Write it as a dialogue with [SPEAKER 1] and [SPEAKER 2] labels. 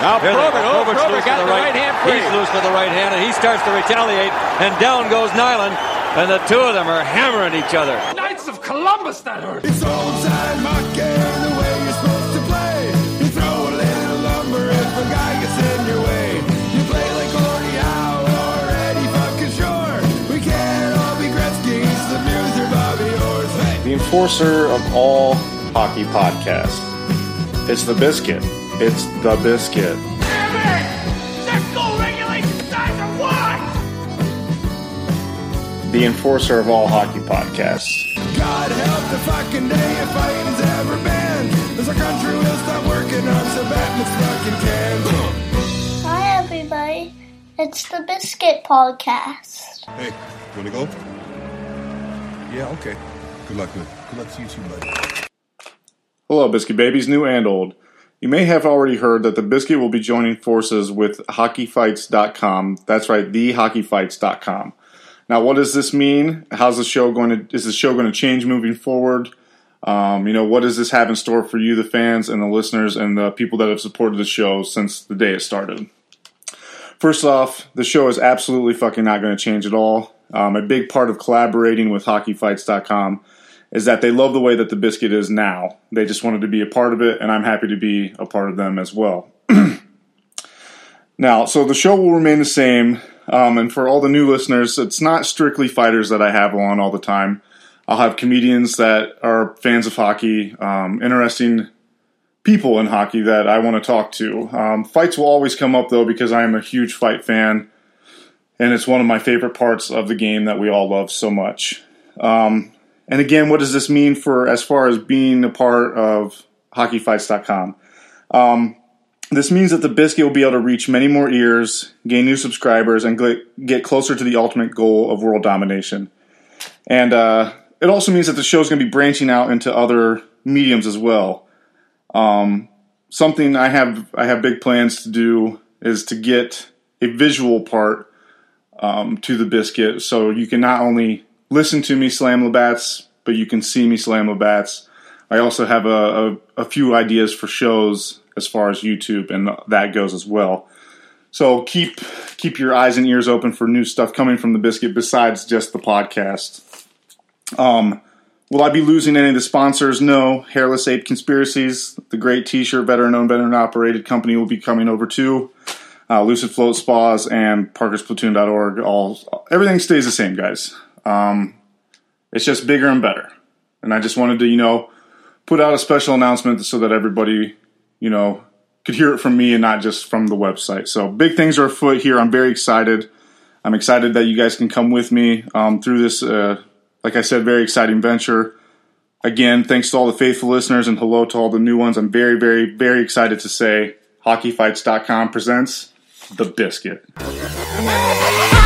[SPEAKER 1] Now
[SPEAKER 2] Here they
[SPEAKER 1] Probert,
[SPEAKER 2] go.
[SPEAKER 1] oh,
[SPEAKER 2] Probert's
[SPEAKER 1] Probert
[SPEAKER 2] loose
[SPEAKER 1] got
[SPEAKER 2] with
[SPEAKER 1] the right hand free.
[SPEAKER 2] He's loose with the right hand, and he starts to retaliate. And down goes Nylund, and the two of them are hammering each other.
[SPEAKER 1] Knights of Columbus, that hurt.
[SPEAKER 3] It's old time hockey, the way you're supposed to play. You throw a little lumber if a guy gets in your way. You play like Gordie Howe or Eddie fucking Shore. We can't all be Gretzky's, Lemieux's Bobby Orr's.
[SPEAKER 4] The enforcer of all hockey podcasts. It's the biscuit. It's the biscuit. Damn it! There's no regulation size of what? The enforcer of all hockey podcasts.
[SPEAKER 3] God help the fucking day if fighting's ever banned. As our country will stop working on so bad it's fucking can.
[SPEAKER 5] Hi, everybody. It's the Biscuit Podcast.
[SPEAKER 6] Hey, you wanna go? Yeah, okay. Good luck, good. Good luck to you too, buddy.
[SPEAKER 4] Hello, Biscuit Babies, new and old. You may have already heard that the Biscuit will be joining forces with hockeyfights.com. That's right, thehockeyfights.com. Now, what does this mean? How's the show going to, is the show going to change moving forward? Um, you know, what does this have in store for you, the fans and the listeners and the people that have supported the show since the day it started? First off, the show is absolutely fucking not going to change at all. Um, a big part of collaborating with hockeyfights.com is that they love the way that the biscuit is now. They just wanted to be a part of it, and I'm happy to be a part of them as well. now, so the show will remain the same. Um, and for all the new listeners, it's not strictly fighters that I have on all the time. I'll have comedians that are fans of hockey, um, interesting people in hockey that I want to talk to. Um, fights will always come up though because I am a huge fight fan, and it's one of my favorite parts of the game that we all love so much. Um, and again, what does this mean for as far as being a part of hockeyfights.com? Um, this means that the biscuit will be able to reach many more ears, gain new subscribers, and get closer to the ultimate goal of world domination. And uh, it also means that the show is going to be branching out into other mediums as well. Um, something I have I have big plans to do is to get a visual part um, to the biscuit, so you can not only listen to me slam Labatts, but you can see me slam Labatts. I also have a, a, a few ideas for shows as far as YouTube and that goes as well. So keep keep your eyes and ears open for new stuff coming from the biscuit besides just the podcast. Um, will I be losing any of the sponsors? No. Hairless Ape Conspiracies, the great T-shirt, veteran owned, veteran operated company will be coming over too. Uh, Lucid Float Spas and ParkersPlatoon.org. All everything stays the same, guys. Um, it's just bigger and better. And I just wanted to, you know, put out a special announcement so that everybody, you know, could hear it from me and not just from the website. So big things are afoot here. I'm very excited. I'm excited that you guys can come with me um, through this, uh, like I said, very exciting venture. Again, thanks to all the faithful listeners and hello to all the new ones. I'm very, very, very excited to say hockeyfights.com presents The Biscuit.